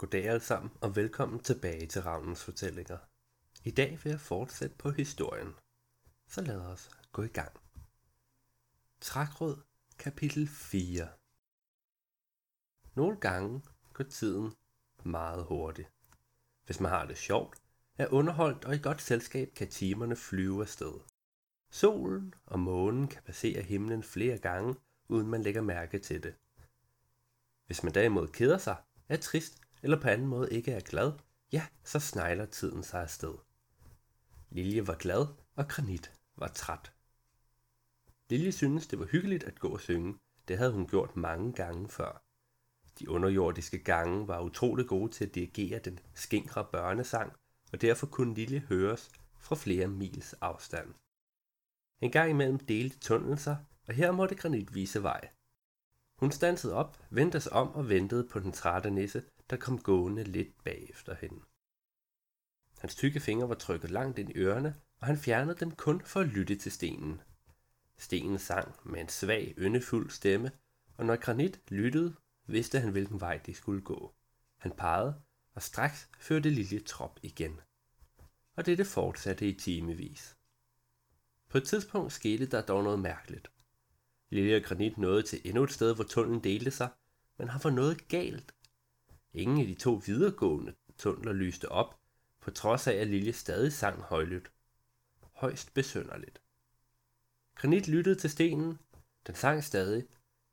Goddag alle sammen, og velkommen tilbage til Ravnens Fortællinger. I dag vil jeg fortsætte på historien. Så lad os gå i gang. Trækråd, kapitel 4 Nogle gange går tiden meget hurtigt. Hvis man har det sjovt, er underholdt og i godt selskab kan timerne flyve afsted. Solen og månen kan passere himlen flere gange, uden man lægger mærke til det. Hvis man derimod keder sig, er trist eller på anden måde ikke er glad, ja, så snegler tiden sig afsted. Lilje var glad, og Granit var træt. Lilje syntes, det var hyggeligt at gå og synge. Det havde hun gjort mange gange før. De underjordiske gange var utrolig gode til at dirigere den skinkre børnesang, og derfor kunne Lilje høres fra flere mils afstand. En gang imellem delte tunnelen sig, og her måtte Granit vise vej. Hun stansede op, vendte sig om og ventede på den trætte nisse, der kom gående lidt bagefter hende. Hans tykke fingre var trykket langt ind i ørerne, og han fjernede dem kun for at lytte til stenen. Stenen sang med en svag, yndefuld stemme, og når Granit lyttede, vidste han, hvilken vej de skulle gå. Han pegede, og straks førte lille trop igen. Og dette fortsatte i timevis. På et tidspunkt skete der dog noget mærkeligt. Lille og Granit nåede til endnu et sted, hvor tunnelen delte sig, men han var noget galt. Ingen af de to videregående tunneler lyste op, på trods af at Lilje stadig sang højlydt. Højst besønderligt. Granit lyttede til stenen. Den sang stadig,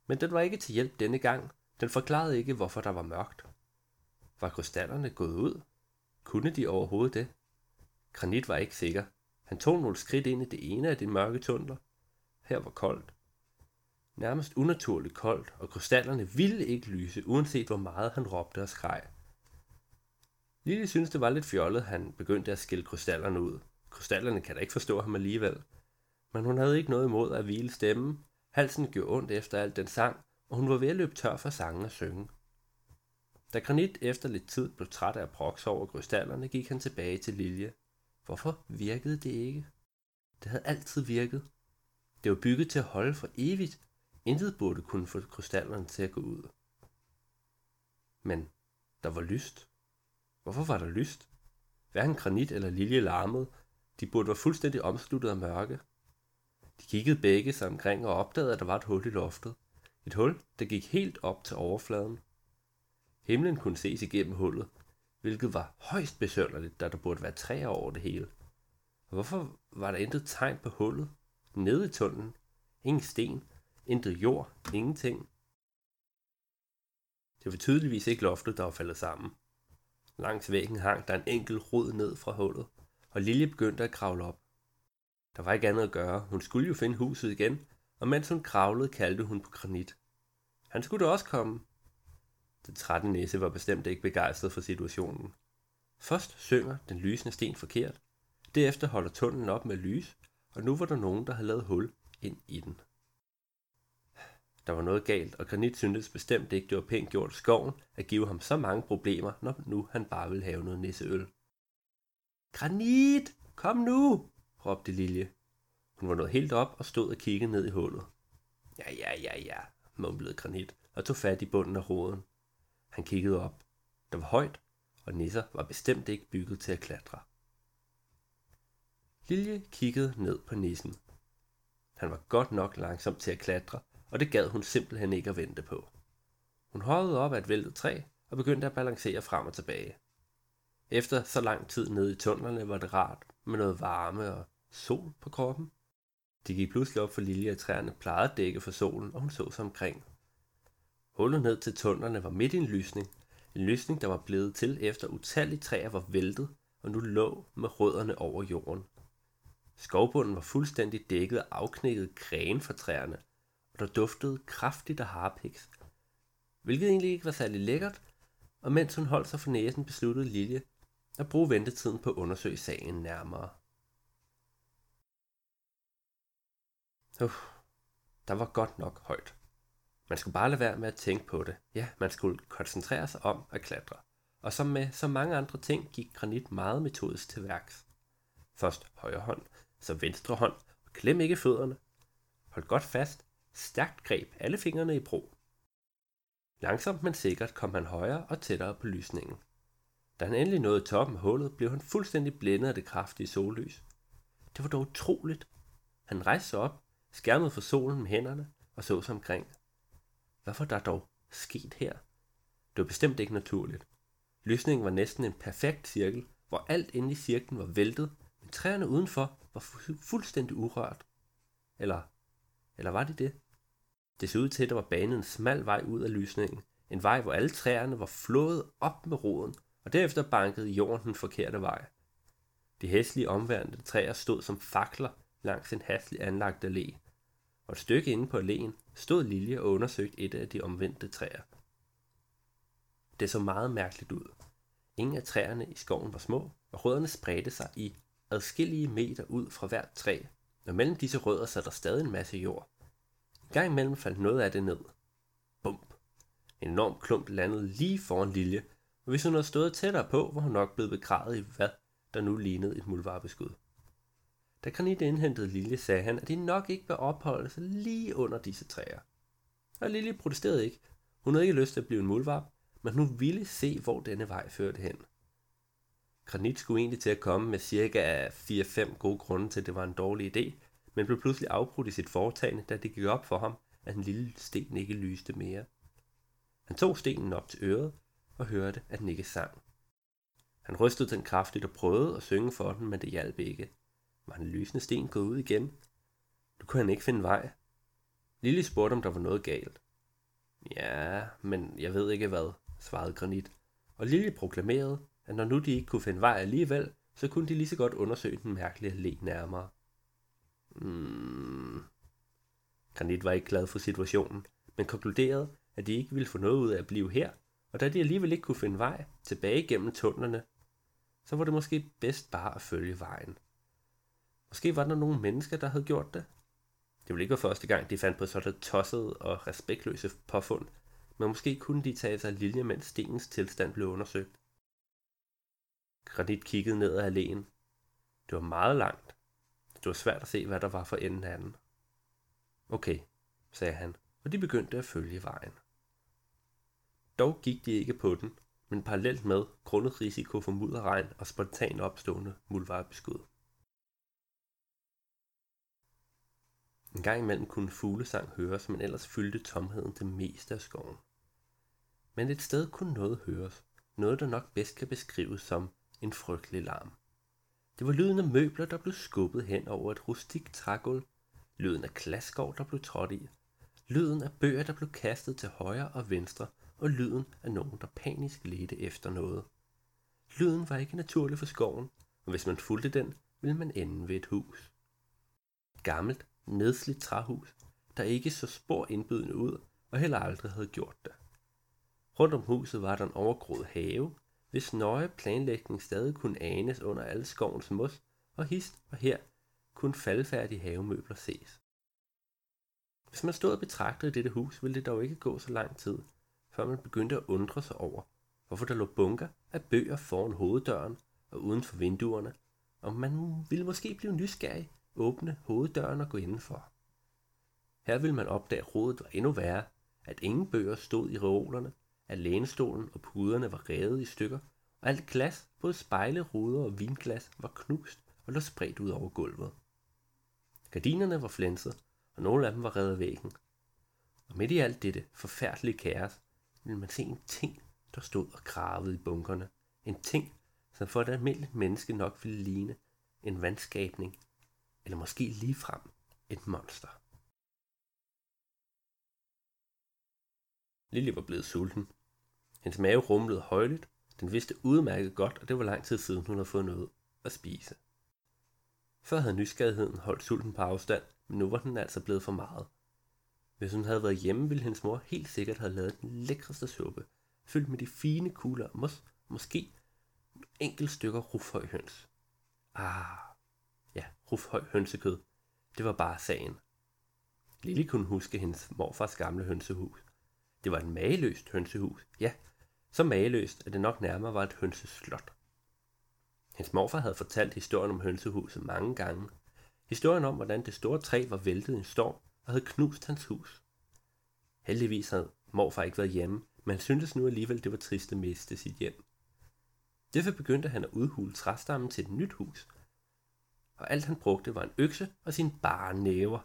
men den var ikke til hjælp denne gang. Den forklarede ikke, hvorfor der var mørkt. Var krystallerne gået ud? Kunne de overhovedet det? Granit var ikke sikker. Han tog nogle skridt ind i det ene af de mørke tunneler. Her var koldt. Nærmest unaturligt koldt, og krystallerne ville ikke lyse, uanset hvor meget han råbte og skreg. Lille synes det var lidt fjollet, han begyndte at skille krystallerne ud. Krystallerne kan da ikke forstå ham alligevel. Men hun havde ikke noget imod at hvile stemmen. Halsen gjorde ondt efter alt den sang, og hun var ved at løbe tør for sangen og synge. Da Granit efter lidt tid blev træt af at prokse over krystallerne, gik han tilbage til Lilje. Hvorfor virkede det ikke? Det havde altid virket. Det var bygget til at holde for evigt, Intet burde kunne få krystallerne til at gå ud. Men der var lyst. Hvorfor var der lyst? Hverken granit eller lilje larmede. De burde være fuldstændig omsluttet af mørke. De kiggede begge sig omkring og opdagede, at der var et hul i loftet. Et hul, der gik helt op til overfladen. Himlen kunne ses igennem hullet, hvilket var højst besønderligt, da der burde være træer over det hele. Og hvorfor var der intet tegn på hullet? Nede i tunnelen. Ingen sten, Intet jord, ingenting. Det var tydeligvis ikke loftet, der var faldet sammen. Langs væggen hang der en enkelt rod ned fra hullet, og Lilje begyndte at kravle op. Der var ikke andet at gøre. Hun skulle jo finde huset igen, og mens hun kravlede, kaldte hun på granit. Han skulle da også komme. Den trætte næse var bestemt ikke begejstret for situationen. Først synger den lysende sten forkert. Derefter holder tunnelen op med lys, og nu var der nogen, der havde lavet hul ind i den. Der var noget galt, og Granit syntes bestemt ikke, det var pænt gjort skoven at give ham så mange problemer, når nu han bare ville have noget nisseøl. Granit, kom nu, råbte Lilje. Hun var nået helt op og stod og kiggede ned i hullet. Ja, ja, ja, ja, mumlede Granit og tog fat i bunden af roden. Han kiggede op. Der var højt, og nisser var bestemt ikke bygget til at klatre. Lilje kiggede ned på nissen. Han var godt nok langsom til at klatre, og det gad hun simpelthen ikke at vente på. Hun hoppede op af et væltet træ og begyndte at balancere frem og tilbage. Efter så lang tid nede i tunnelerne var det rart med noget varme og sol på kroppen. De gik pludselig op for Lilje, at træerne plejede at dække for solen, og hun så sig omkring. Hullet ned til tunnelerne var midt i en lysning. En lysning, der var blevet til efter utallige træer var væltet, og nu lå med rødderne over jorden. Skovbunden var fuldstændig dækket af afknækkede grene fra træerne, og der duftede kraftigt af harpiks, hvilket egentlig ikke var særlig lækkert, og mens hun holdt sig for næsen, besluttede Lilje at bruge ventetiden på at undersøge sagen nærmere. Uff, der var godt nok højt. Man skulle bare lade være med at tænke på det. Ja, man skulle koncentrere sig om at klatre. Og som med så mange andre ting gik granit meget metodisk til værks. Først højre hånd, så venstre hånd, og klem ikke fødderne. Hold godt fast, Stærkt greb alle fingrene i brug. Langsomt men sikkert kom han højere og tættere på lysningen. Da han endelig nåede toppen af hullet, blev han fuldstændig blændet af det kraftige sollys. Det var dog utroligt. Han rejste sig op, skærmede for solen med hænderne og så sig omkring. Hvad var der dog sket her? Det var bestemt ikke naturligt. Lysningen var næsten en perfekt cirkel, hvor alt inde i cirklen var væltet, men træerne udenfor var fu- fuldstændig urørt. Eller, eller var det det? Det så ud til, at der var banet en smal vej ud af lysningen. En vej, hvor alle træerne var flået op med roden, og derefter bankede jorden den forkerte vej. De hæslige omværende træer stod som fakler langs en hastigt anlagt allé, og et stykke inde på alléen stod Lilje og undersøgte et af de omvendte træer. Det så meget mærkeligt ud. Ingen af træerne i skoven var små, og rødderne spredte sig i adskillige meter ud fra hvert træ, og mellem disse rødder sad der stadig en masse jord. En gang imellem faldt noget af det ned. Bump! En enorm klump landede lige foran Lilje, og hvis hun havde stået tættere på, var hun nok blevet begravet i hvad, der nu lignede et muldvarpeskud. Da Granit indhentede Lilje, sagde han, at de nok ikke bør opholde sig lige under disse træer. Og Lilje protesterede ikke. Hun havde ikke lyst til at blive en muldvarp, men hun ville se, hvor denne vej førte hen. Granit skulle egentlig til at komme med cirka 4-5 gode grunde til, at det var en dårlig idé, men blev pludselig afbrudt i sit foretagende, da det gik op for ham, at den lille sten ikke lyste mere. Han tog stenen op til øret og hørte, at den ikke sang. Han rystede den kraftigt og prøvede at synge for den, men det hjalp ikke. Var den lysende sten gået ud igen? Nu kunne han ikke finde vej. Lille spurgte, om der var noget galt. Ja, men jeg ved ikke hvad, svarede Granit. Og Lille proklamerede, at når nu de ikke kunne finde vej alligevel, så kunne de lige så godt undersøge den mærkelige allé nærmere. Mm. Granit var ikke glad for situationen, men konkluderede, at de ikke ville få noget ud af at blive her, og da de alligevel ikke kunne finde vej tilbage gennem tunnelerne, så var det måske bedst bare at følge vejen. Måske var der nogle mennesker, der havde gjort det. Det ville ikke være første gang, de fandt på sådan tossede og respektløse påfund, men måske kunne de tage sig lilje, mens stenens tilstand blev undersøgt. Granit kiggede ned ad alléen. Det var meget langt. Det var svært at se, hvad der var for enden af den. Okay, sagde han, og de begyndte at følge vejen. Dog gik de ikke på den, men parallelt med grundet risiko for mudderregn og spontan opstående muldvarebeskud. En gang imellem kunne fuglesang høres, men ellers fyldte tomheden det meste af skoven. Men et sted kunne noget høres, noget der nok bedst kan beskrives som en frygtelig larm. Det var lyden af møbler, der blev skubbet hen over et rustikt trægulv, lyden af klaskov, der blev trådt i, lyden af bøger, der blev kastet til højre og venstre, og lyden af nogen, der panisk ledte efter noget. Lyden var ikke naturlig for skoven, og hvis man fulgte den, ville man ende ved et hus. Et gammelt, nedslidt træhus, der ikke så spor indbydende ud, og heller aldrig havde gjort det. Rundt om huset var der en overgroet have, hvis nøje planlægning stadig kunne anes under alle skovens mos, og hist og her kunne faldfærdige havemøbler ses. Hvis man stod og betragtede dette hus, ville det dog ikke gå så lang tid, før man begyndte at undre sig over, hvorfor der lå bunker af bøger foran hoveddøren og uden for vinduerne, og man ville måske blive nysgerrig, åbne hoveddøren og gå indenfor. Her ville man opdage, at rådet var endnu værre, at ingen bøger stod i reolerne, at lænestolen og puderne var revet i stykker, og alt glas, både spejle, ruder og vinglas, var knust og lå spredt ud over gulvet. Gardinerne var flænset, og nogle af dem var revet af væggen. Og midt i alt dette forfærdelige kaos, ville man se en ting, der stod og gravede i bunkerne. En ting, som for et almindeligt menneske nok ville ligne en vandskabning, eller måske ligefrem et monster. Lille var blevet sulten. Hendes mave rumlede højligt. Den vidste udmærket godt, at det var lang tid siden, hun havde fået noget at spise. Før havde nysgerrigheden holdt sulten på afstand, men nu var den altså blevet for meget. Hvis hun havde været hjemme, ville hendes mor helt sikkert have lavet den lækreste suppe, fyldt med de fine kugler og mos, måske enkelt stykker rufhøj høns. Ah, ja, rufhøj hønsekød. Det var bare sagen. Lille kunne huske hendes morfars gamle hønsehus. Det var et mageløst hønsehus. Ja, så mageløst, at det nok nærmere var et hønseslot. Hans morfar havde fortalt historien om hønsehuset mange gange. Historien om, hvordan det store træ var væltet i en storm og havde knust hans hus. Heldigvis havde Morfar ikke været hjemme, men han syntes nu alligevel, det var trist at miste sit hjem. Derfor begyndte han at udhule træstammen til et nyt hus, og alt han brugte var en økse og sine bare næver.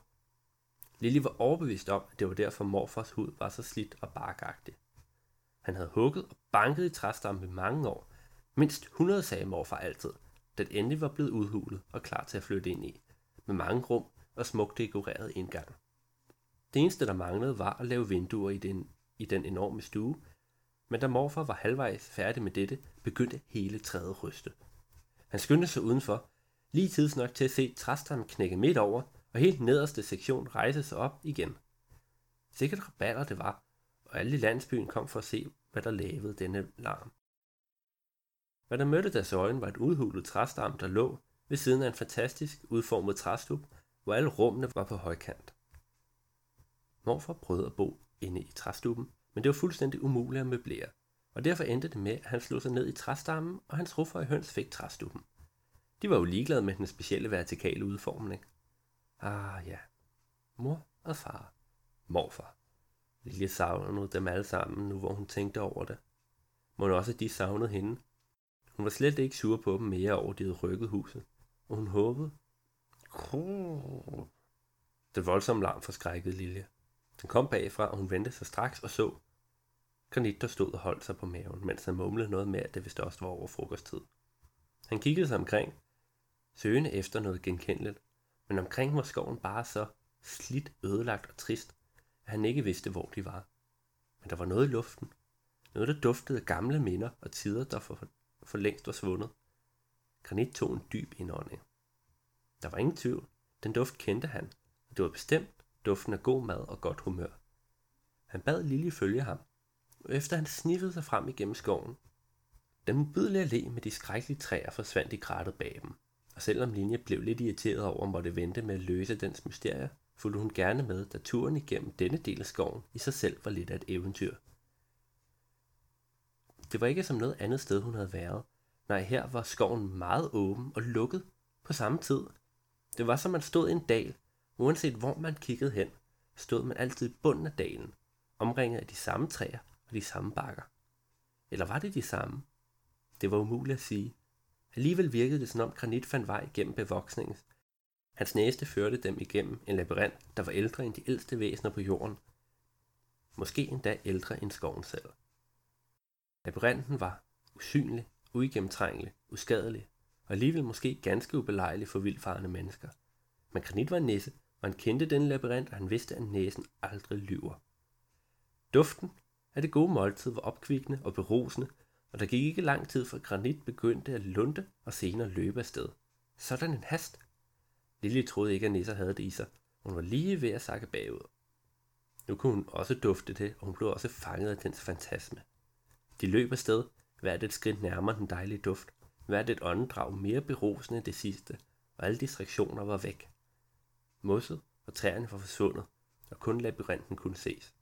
Lille var overbevist om, at det var derfor morfars hud var så slidt og barkagtig. Han havde hugget og banket i træstammen i mange år. Mindst 100 sagde morfar altid, den endelig var blevet udhulet og klar til at flytte ind i, med mange rum og smukt dekoreret indgang. Det eneste, der manglede, var at lave vinduer i den, i den enorme stue, men da morfar var halvvejs færdig med dette, begyndte hele træet at ryste. Han skyndte sig udenfor, lige tids nok til at se træstammen knække midt over, og helt nederste sektion rejse sig op igen. Sikkert raballer det var, og alle i landsbyen kom for at se, hvad der lavede denne larm. Hvad der mødte deres øjne var et udhulet træstam, der lå ved siden af en fantastisk udformet træstup, hvor alle rummene var på højkant. Morfar prøvede at bo inde i træstuben, men det var fuldstændig umuligt at møblere, og derfor endte det med, at han slog sig ned i træstammen, og hans ruffer høns fik træstuben. De var jo ligeglade med den specielle vertikale udformning. Ah ja, mor og far, morfar. Lille savnede dem alle sammen, nu hvor hun tænkte over det. Må også de savnede hende. Hun var slet ikke sur på dem mere over, de havde rykket huset, og hun håbede. Det voldsomme larm forskrækkede Lilje. Den kom bagfra, og hun vendte sig straks og så. Granit, der stod og holdt sig på maven, mens han mumlede noget med, at det vist også var over frokosttid. Han kiggede sig omkring, søgende efter noget genkendeligt, men omkring var skoven bare så slidt, ødelagt og trist, at han ikke vidste, hvor de var. Men der var noget i luften. Noget, der duftede af gamle minder og tider, der for, for længst var svundet. Granit tog en dyb indånding. Der var ingen tvivl. Den duft kendte han, og det var bestemt duften af god mad og godt humør. Han bad Lille følge ham, og efter han sniffede sig frem igennem skoven. Den mobidelige allé med de skrækkelige træer forsvandt i krattet bag dem, og selvom Linje blev lidt irriteret over måtte vente med at løse dens mysterier, fulgte hun gerne med, da turen igennem denne del af skoven i sig selv var lidt af et eventyr. Det var ikke som noget andet sted, hun havde været. Nej, her var skoven meget åben og lukket på samme tid. Det var som man stod i en dal, uanset hvor man kiggede hen, stod man altid i bunden af dalen, omringet af de samme træer og de samme bakker. Eller var det de samme? Det var umuligt at sige. Alligevel virkede det, som om granit fandt vej gennem bevoksningen. Hans næste førte dem igennem en labyrint, der var ældre end de ældste væsener på jorden. Måske endda ældre end skoven selv. Labyrinten var usynlig, uigennemtrængelig, uskadelig, og alligevel måske ganske ubelejlig for vildfarende mennesker. Men granit var en næse, og han kendte denne labyrint, og han vidste, at næsen aldrig lyver. Duften af det gode måltid var opkvikkende og berusende, og der gik ikke lang tid, før granit begyndte at lunte og senere løbe afsted. Sådan en hast. Lille troede ikke, at Nisser havde det i sig. Hun var lige ved at sakke bagud. Nu kunne hun også dufte det, og hun blev også fanget af dens fantasme. De løb afsted, hvert et skridt nærmere den dejlige duft, hvert et åndedrag mere berusende end det sidste, og alle distraktioner var væk. Mosset og træerne var forsvundet, og kun labyrinten kunne ses.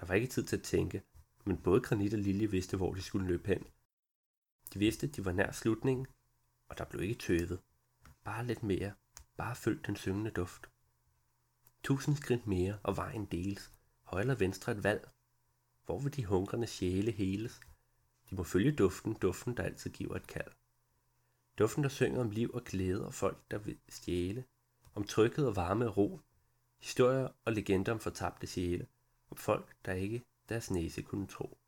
Der var ikke tid til at tænke, men både Granit og Lilje vidste, hvor de skulle løbe hen. De vidste, at de var nær slutningen, og der blev ikke tøvet. Bare lidt mere. Bare følg den syngende duft. Tusind skridt mere, og vejen deles. Højre eller venstre et valg. Hvor vil de hungrende sjæle heles? De må følge duften, duften, der altid giver et kald. Duften, der synger om liv og glæde og folk, der vil stjæle. Om tryghed og varme og ro. Historier og legender om fortabte sjæle. Om folk, der ikke deres næse kunne tro.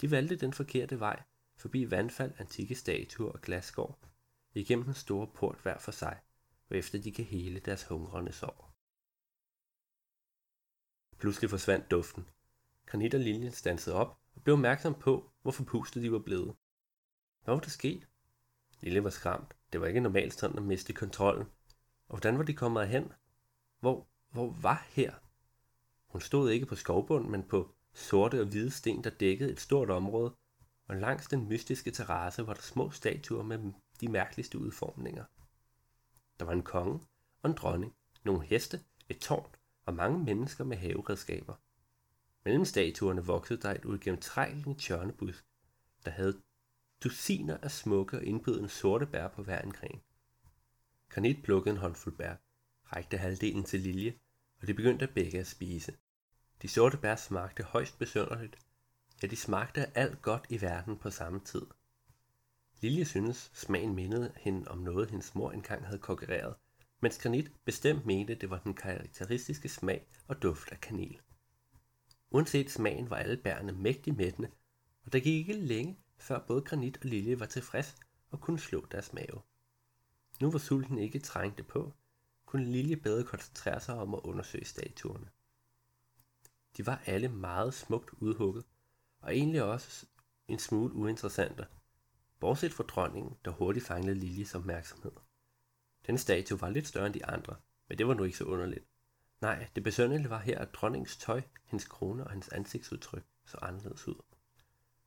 De valgte den forkerte vej, forbi vandfald, antikke statuer og glasgård, igennem den store port hver for sig, og efter de kan hele deres hungrende sår. Pludselig forsvandt duften. Granit og Liljen stansede op og blev opmærksom på, hvor forpustet de var blevet. Hvad var der sket? Lille var skræmt. Det var ikke normalt sådan at miste kontrollen. Og hvordan var de kommet hen? Hvor, hvor var her? Hun stod ikke på skovbunden, men på sorte og hvide sten, der dækkede et stort område, og langs den mystiske terrasse var der små statuer med de mærkeligste udformninger. Der var en konge og en dronning, nogle heste, et tårn og mange mennesker med haveredskaber. Mellem statuerne voksede der et uigennemtrængeligt tjørnebusk, der havde dusiner af smukke og indbydende sorte bær på hver en gren. Granit plukkede en håndfuld bær, rækte halvdelen til Lilje, og de begyndte at begge at spise. De sorte bær smagte højst besønderligt. Ja, de smagte af alt godt i verden på samme tid. Lilje synes, smagen mindede hende om noget, hendes mor engang havde kokkereret, mens Granit bestemt mente, det var den karakteristiske smag og duft af kanel. Uanset smagen var alle bærene mægtig mættende, og der gik ikke længe, før både Granit og Lilje var tilfreds og kunne slå deres mave. Nu hvor sulten ikke trængte på, kunne Lilje bedre koncentrere sig om at undersøge statuerne. De var alle meget smukt udhugget, og egentlig også en smule uinteressante, bortset fra dronningen, der hurtigt fangede Liljes opmærksomhed. Den statue var lidt større end de andre, men det var nu ikke så underligt. Nej, det besønderlige var her, at dronningens tøj, hendes krone og hendes ansigtsudtryk så anderledes ud.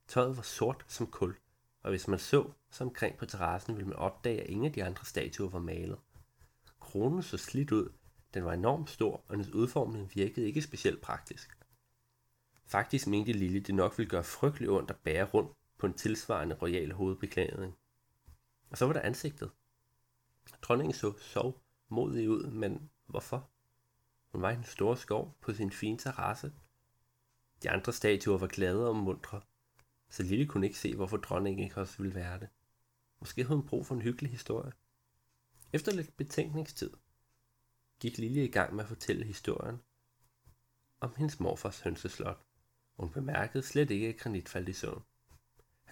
Tøjet var sort som kul, og hvis man så så omkring på terrassen, ville man opdage, at ingen af de andre statuer var malet. Kronen så slidt ud, den var enormt stor, og dens udformning virkede ikke specielt praktisk. Faktisk mente Lille, det nok ville gøre frygtelig ondt at bære rundt på en tilsvarende royal hovedbeklædning. Og så var der ansigtet. Dronningen så sov modig ud, men hvorfor? Hun var i en stor skov på sin fine terrasse. De andre statuer var glade og mundre, så Lille kunne ikke se, hvorfor dronningen ikke også ville være det. Måske havde hun brug for en hyggelig historie. Efter lidt betænkningstid gik Lille i gang med at fortælle historien om hendes morfars hønseslot. Hun bemærkede slet ikke, at granit faldt i søvn.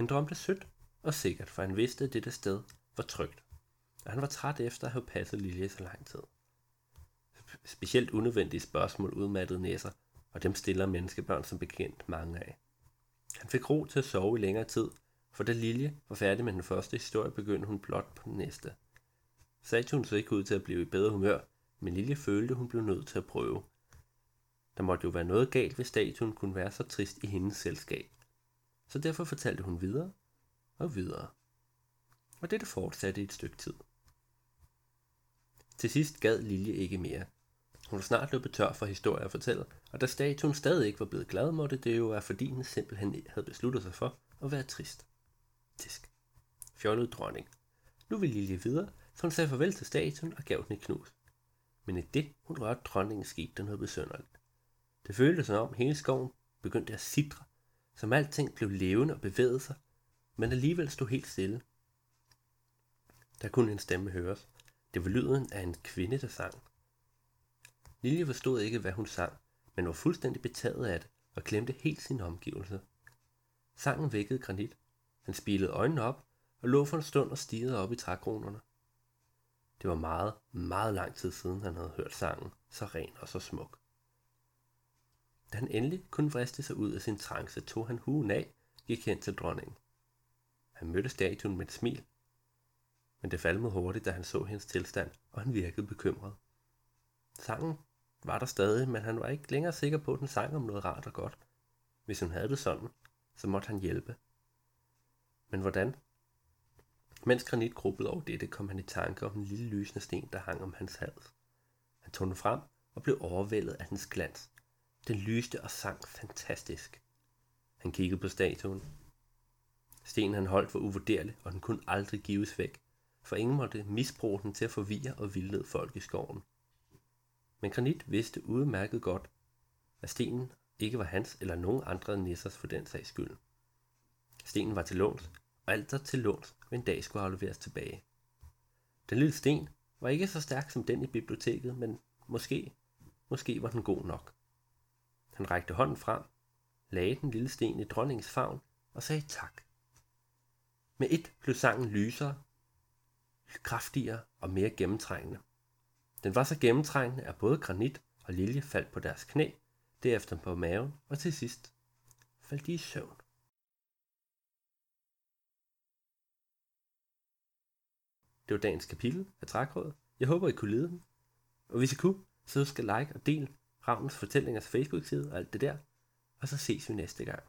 Han drømte sødt og sikkert, for han vidste, at dette sted var trygt, og han var træt efter at have passet Lilje så lang tid. Specielt unødvendige spørgsmål udmattede næser, og dem stiller menneskebørn som bekendt mange af. Han fik ro til at sove i længere tid, for da Lilje var færdig med den første historie, begyndte hun blot på den næste. Saturn så ikke ud til at blive i bedre humør, men Lilje følte, hun blev nødt til at prøve. Der måtte jo være noget galt, hvis statuen kunne være så trist i hendes selskab. Så derfor fortalte hun videre og videre. Og dette fortsatte i et stykke tid. Til sidst gad Lilje ikke mere. Hun var snart løbet tør for historier at fortælle, og da statuen stadig ikke var blevet glad, måtte det jo være, fordi hun simpelthen havde besluttet sig for at være trist. Tisk. Fjollet dronning. Nu vil Lilje videre, så hun sagde farvel til statuen og gav den et knus. Men i det, hun rørte dronningen, skete der noget besønderligt. Det føltes som om hele skoven begyndte at sidre, som alting blev levende og bevægede sig, men alligevel stod helt stille. Der kunne en stemme høres. Det var lyden af en kvinde, der sang. Lilje forstod ikke, hvad hun sang, men var fuldstændig betaget af det og glemte helt sin omgivelse. Sangen vækkede granit. Han spilede øjnene op og lå for en stund og stirrede op i trækronerne. Det var meget, meget lang tid siden, han havde hørt sangen, så ren og så smuk. Da han endelig kunne vriste sig ud af sin trance, tog han huen af, gik hen til dronningen. Han mødte statuen med et smil, men det falmede hurtigt, da han så hendes tilstand, og han virkede bekymret. Sangen var der stadig, men han var ikke længere sikker på, at den sang om noget rart og godt. Hvis hun havde det sådan, så måtte han hjælpe. Men hvordan? Mens granit grublede over dette, kom han i tanke om en lille lysende sten, der hang om hans hals. Han tog den frem og blev overvældet af dens glans. Den lyste og sang fantastisk. Han kiggede på statuen. Stenen han holdt var uvurderlig, og den kunne aldrig gives væk, for ingen måtte misbruge den til at forvirre og vildlede folk i skoven. Men Granit vidste udmærket godt, at stenen ikke var hans eller nogen andre nissers for den sags skyld. Stenen var til låns, og alt der til låns vil en dag skulle afleveres tilbage. Den lille sten var ikke så stærk som den i biblioteket, men måske, måske var den god nok. Han rækte hånden frem, lagde den lille sten i dronningens favn og sagde tak. Med et blev sangen lysere, kraftigere og mere gennemtrængende. Den var så gennemtrængende, at både granit og lilje faldt på deres knæ, derefter på maven, og til sidst faldt de i søvn. Det var dagens kapitel af Trækrådet. Jeg håber, I kunne lide den. Og hvis I kunne, så husk at like og del Ravnens Fortællingers altså Facebook-side og alt det der. Og så ses vi næste gang.